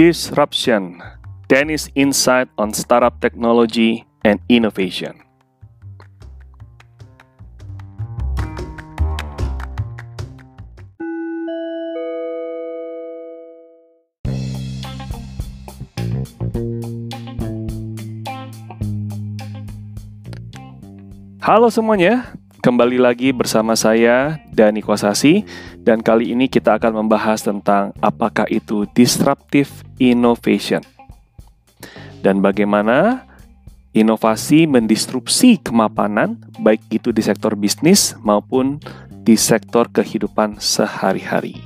Disruption Dennis Insight on Startup Technology and Innovation. Halo semuanya, kembali lagi bersama saya Dani Kosasi dan kali ini kita akan membahas tentang apakah itu disruptive innovation dan bagaimana inovasi mendistrupsi kemapanan baik itu di sektor bisnis maupun di sektor kehidupan sehari-hari.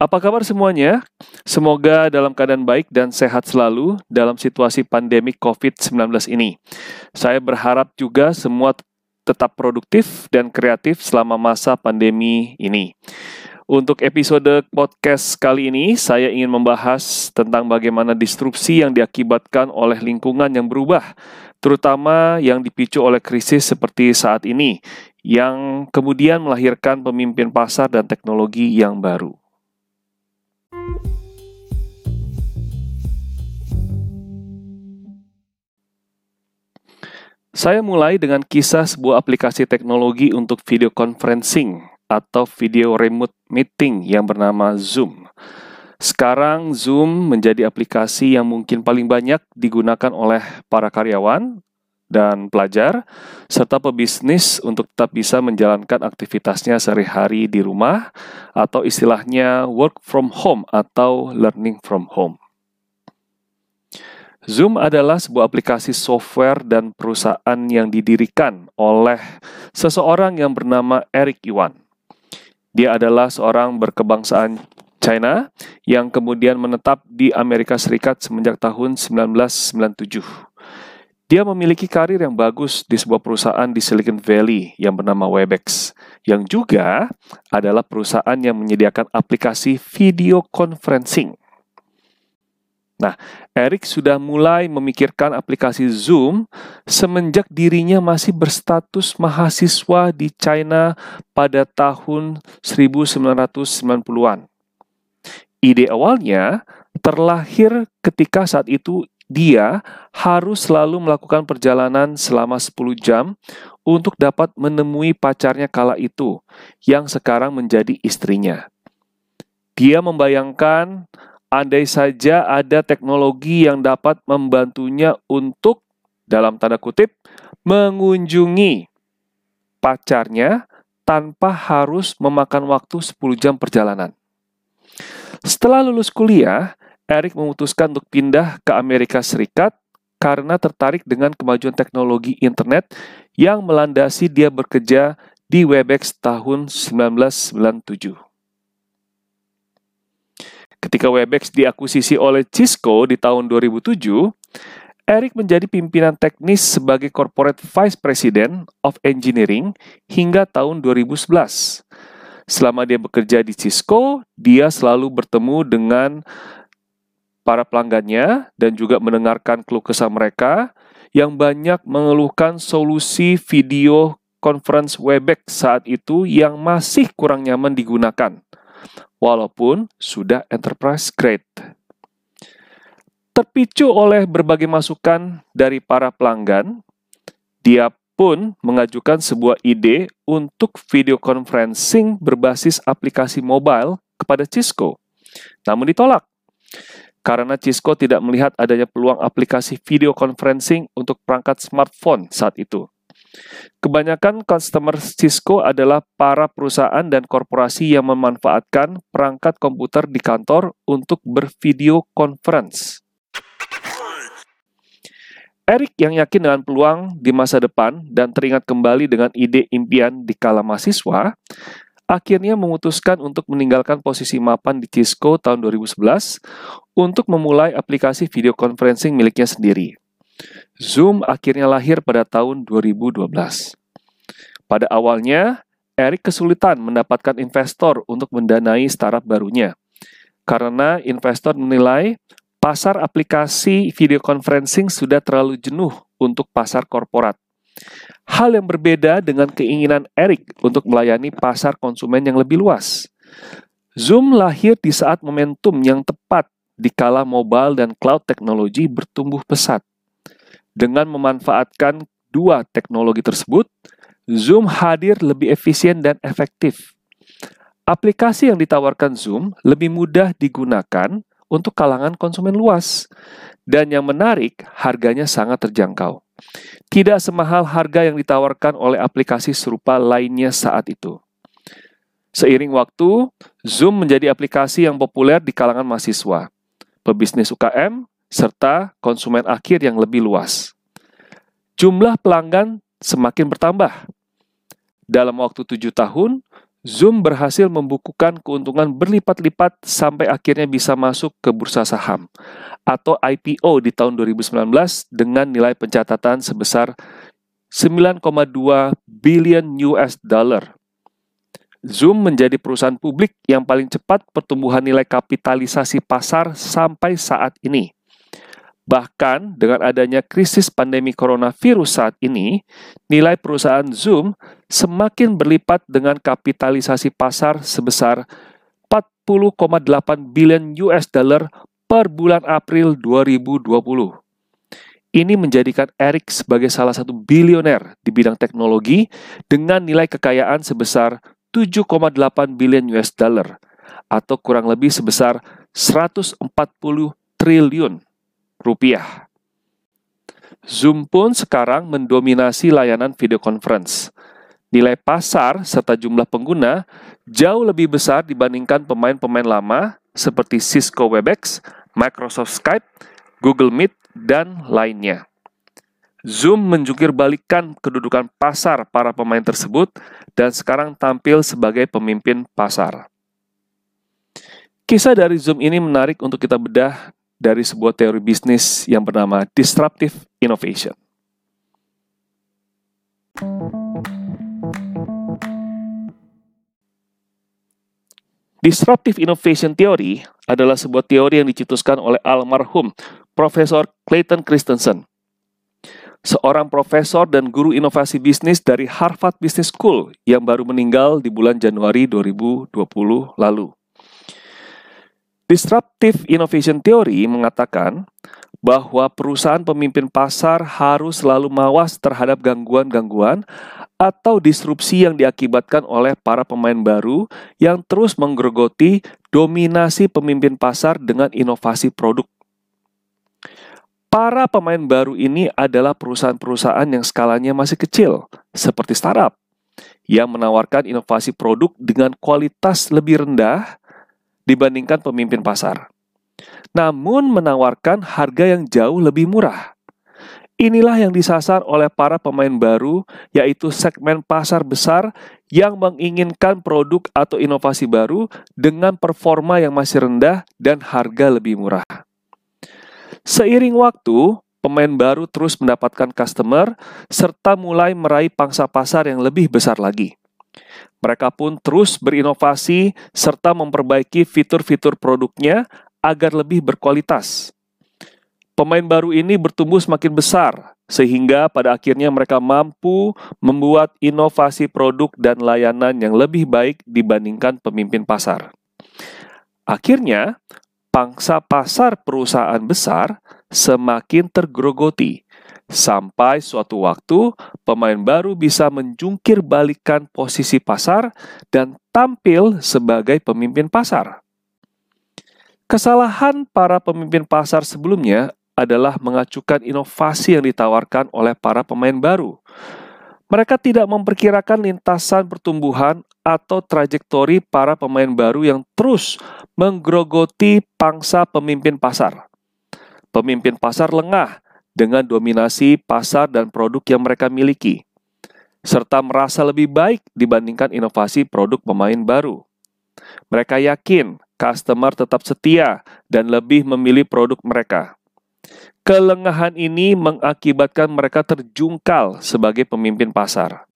Apa kabar semuanya? Semoga dalam keadaan baik dan sehat selalu dalam situasi pandemi COVID-19 ini. Saya berharap juga semua tetap produktif dan kreatif selama masa pandemi ini. Untuk episode podcast kali ini, saya ingin membahas tentang bagaimana disrupsi yang diakibatkan oleh lingkungan yang berubah, terutama yang dipicu oleh krisis seperti saat ini, yang kemudian melahirkan pemimpin pasar dan teknologi yang baru. Saya mulai dengan kisah sebuah aplikasi teknologi untuk video conferencing atau video remote meeting yang bernama Zoom. Sekarang Zoom menjadi aplikasi yang mungkin paling banyak digunakan oleh para karyawan dan pelajar, serta pebisnis untuk tetap bisa menjalankan aktivitasnya sehari-hari di rumah, atau istilahnya work from home atau learning from home. Zoom adalah sebuah aplikasi software dan perusahaan yang didirikan oleh seseorang yang bernama Eric Yuan. Dia adalah seorang berkebangsaan China yang kemudian menetap di Amerika Serikat semenjak tahun 1997. Dia memiliki karir yang bagus di sebuah perusahaan di Silicon Valley yang bernama Webex, yang juga adalah perusahaan yang menyediakan aplikasi video conferencing. Nah, Eric sudah mulai memikirkan aplikasi Zoom semenjak dirinya masih berstatus mahasiswa di China pada tahun 1990-an. Ide awalnya terlahir ketika saat itu dia harus selalu melakukan perjalanan selama 10 jam untuk dapat menemui pacarnya kala itu, yang sekarang menjadi istrinya. Dia membayangkan andai saja ada teknologi yang dapat membantunya untuk, dalam tanda kutip, mengunjungi pacarnya tanpa harus memakan waktu 10 jam perjalanan. Setelah lulus kuliah, Eric memutuskan untuk pindah ke Amerika Serikat karena tertarik dengan kemajuan teknologi internet yang melandasi dia bekerja di Webex tahun 1997. Ketika Webex diakuisisi oleh Cisco di tahun 2007, Eric menjadi pimpinan teknis sebagai Corporate Vice President of Engineering hingga tahun 2011. Selama dia bekerja di Cisco, dia selalu bertemu dengan para pelanggannya dan juga mendengarkan keluh kesah mereka yang banyak mengeluhkan solusi video conference Webex saat itu yang masih kurang nyaman digunakan walaupun sudah enterprise grade. Terpicu oleh berbagai masukan dari para pelanggan, dia pun mengajukan sebuah ide untuk video conferencing berbasis aplikasi mobile kepada Cisco. Namun ditolak karena Cisco tidak melihat adanya peluang aplikasi video conferencing untuk perangkat smartphone saat itu. Kebanyakan customer Cisco adalah para perusahaan dan korporasi yang memanfaatkan perangkat komputer di kantor untuk bervideo conference. Eric yang yakin dengan peluang di masa depan dan teringat kembali dengan ide impian di kala mahasiswa, akhirnya memutuskan untuk meninggalkan posisi mapan di Cisco tahun 2011 untuk memulai aplikasi video conferencing miliknya sendiri. Zoom akhirnya lahir pada tahun 2012. Pada awalnya, Eric kesulitan mendapatkan investor untuk mendanai startup barunya. Karena investor menilai pasar aplikasi video conferencing sudah terlalu jenuh untuk pasar korporat. Hal yang berbeda dengan keinginan Eric untuk melayani pasar konsumen yang lebih luas. Zoom lahir di saat momentum yang tepat di kala mobile dan cloud teknologi bertumbuh pesat. Dengan memanfaatkan dua teknologi tersebut, Zoom hadir lebih efisien dan efektif. Aplikasi yang ditawarkan Zoom lebih mudah digunakan untuk kalangan konsumen luas. Dan yang menarik, harganya sangat terjangkau. Tidak semahal harga yang ditawarkan oleh aplikasi serupa lainnya saat itu. Seiring waktu, Zoom menjadi aplikasi yang populer di kalangan mahasiswa, pebisnis UKM, serta konsumen akhir yang lebih luas. Jumlah pelanggan semakin bertambah. Dalam waktu tujuh tahun, Zoom berhasil membukukan keuntungan berlipat-lipat sampai akhirnya bisa masuk ke bursa saham atau IPO di tahun 2019 dengan nilai pencatatan sebesar 9,2 billion US dollar. Zoom menjadi perusahaan publik yang paling cepat pertumbuhan nilai kapitalisasi pasar sampai saat ini. Bahkan dengan adanya krisis pandemi coronavirus saat ini, nilai perusahaan Zoom semakin berlipat dengan kapitalisasi pasar sebesar 40,8 billion US dollar per bulan April 2020. Ini menjadikan Eric sebagai salah satu bilioner di bidang teknologi dengan nilai kekayaan sebesar 7,8 billion US dollar atau kurang lebih sebesar 140 triliun rupiah. Zoom pun sekarang mendominasi layanan video conference. Nilai pasar serta jumlah pengguna jauh lebih besar dibandingkan pemain-pemain lama seperti Cisco Webex, Microsoft Skype, Google Meet, dan lainnya. Zoom menjungkir balikan kedudukan pasar para pemain tersebut dan sekarang tampil sebagai pemimpin pasar. Kisah dari Zoom ini menarik untuk kita bedah dari sebuah teori bisnis yang bernama Disruptive Innovation. Disruptive Innovation Theory adalah sebuah teori yang dicetuskan oleh almarhum Profesor Clayton Christensen, seorang profesor dan guru inovasi bisnis dari Harvard Business School yang baru meninggal di bulan Januari 2020 lalu. Disruptive Innovation Theory mengatakan bahwa perusahaan pemimpin pasar harus selalu mawas terhadap gangguan-gangguan atau disrupsi yang diakibatkan oleh para pemain baru yang terus menggerogoti dominasi pemimpin pasar dengan inovasi produk. Para pemain baru ini adalah perusahaan-perusahaan yang skalanya masih kecil, seperti startup, yang menawarkan inovasi produk dengan kualitas lebih rendah dibandingkan pemimpin pasar. Namun menawarkan harga yang jauh lebih murah. Inilah yang disasar oleh para pemain baru, yaitu segmen pasar besar yang menginginkan produk atau inovasi baru dengan performa yang masih rendah dan harga lebih murah. Seiring waktu, pemain baru terus mendapatkan customer serta mulai meraih pangsa pasar yang lebih besar lagi. Mereka pun terus berinovasi serta memperbaiki fitur-fitur produknya agar lebih berkualitas. Pemain baru ini bertumbuh semakin besar, sehingga pada akhirnya mereka mampu membuat inovasi produk dan layanan yang lebih baik dibandingkan pemimpin pasar. Akhirnya, pangsa pasar perusahaan besar semakin tergrogoti Sampai suatu waktu, pemain baru bisa menjungkir balikan posisi pasar dan tampil sebagai pemimpin pasar. Kesalahan para pemimpin pasar sebelumnya adalah mengacukan inovasi yang ditawarkan oleh para pemain baru. Mereka tidak memperkirakan lintasan pertumbuhan atau trajektori para pemain baru yang terus menggerogoti pangsa pemimpin pasar. Pemimpin pasar lengah dengan dominasi pasar dan produk yang mereka miliki, serta merasa lebih baik dibandingkan inovasi produk pemain baru. Mereka yakin customer tetap setia dan lebih memilih produk mereka. Kelengahan ini mengakibatkan mereka terjungkal sebagai pemimpin pasar.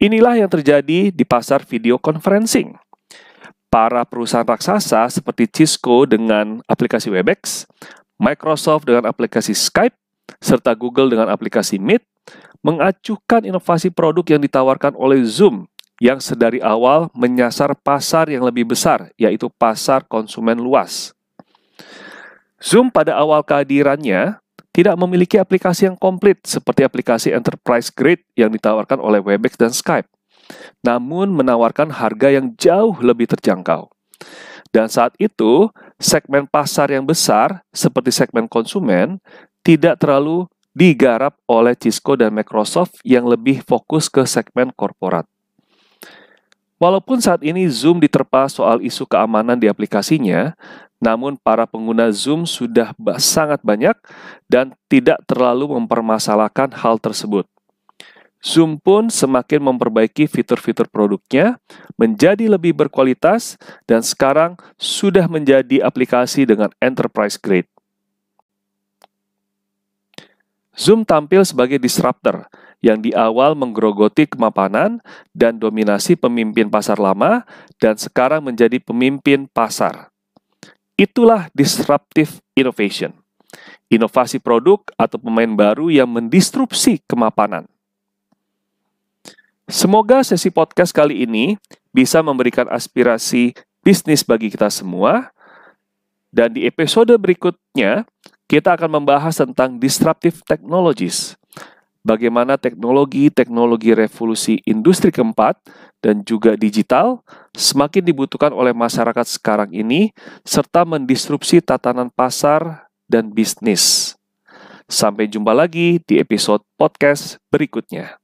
Inilah yang terjadi di pasar video conferencing para perusahaan raksasa seperti Cisco dengan aplikasi Webex, Microsoft dengan aplikasi Skype, serta Google dengan aplikasi Meet mengacuhkan inovasi produk yang ditawarkan oleh Zoom yang sedari awal menyasar pasar yang lebih besar, yaitu pasar konsumen luas. Zoom pada awal kehadirannya tidak memiliki aplikasi yang komplit seperti aplikasi enterprise grade yang ditawarkan oleh Webex dan Skype, namun menawarkan harga yang jauh lebih terjangkau. Dan saat itu, segmen pasar yang besar seperti segmen konsumen tidak terlalu digarap oleh Cisco dan Microsoft yang lebih fokus ke segmen korporat. Walaupun saat ini Zoom diterpa soal isu keamanan di aplikasinya, namun para pengguna Zoom sudah sangat banyak dan tidak terlalu mempermasalahkan hal tersebut. Zoom pun semakin memperbaiki fitur-fitur produknya menjadi lebih berkualitas dan sekarang sudah menjadi aplikasi dengan enterprise grade. Zoom tampil sebagai disruptor yang di awal menggerogoti kemapanan dan dominasi pemimpin pasar lama dan sekarang menjadi pemimpin pasar. Itulah disruptive innovation. Inovasi produk atau pemain baru yang mendistrupsi kemapanan. Semoga sesi podcast kali ini bisa memberikan aspirasi bisnis bagi kita semua. Dan di episode berikutnya, kita akan membahas tentang disruptive technologies. Bagaimana teknologi-teknologi revolusi industri keempat dan juga digital semakin dibutuhkan oleh masyarakat sekarang ini, serta mendisrupsi tatanan pasar dan bisnis. Sampai jumpa lagi di episode podcast berikutnya.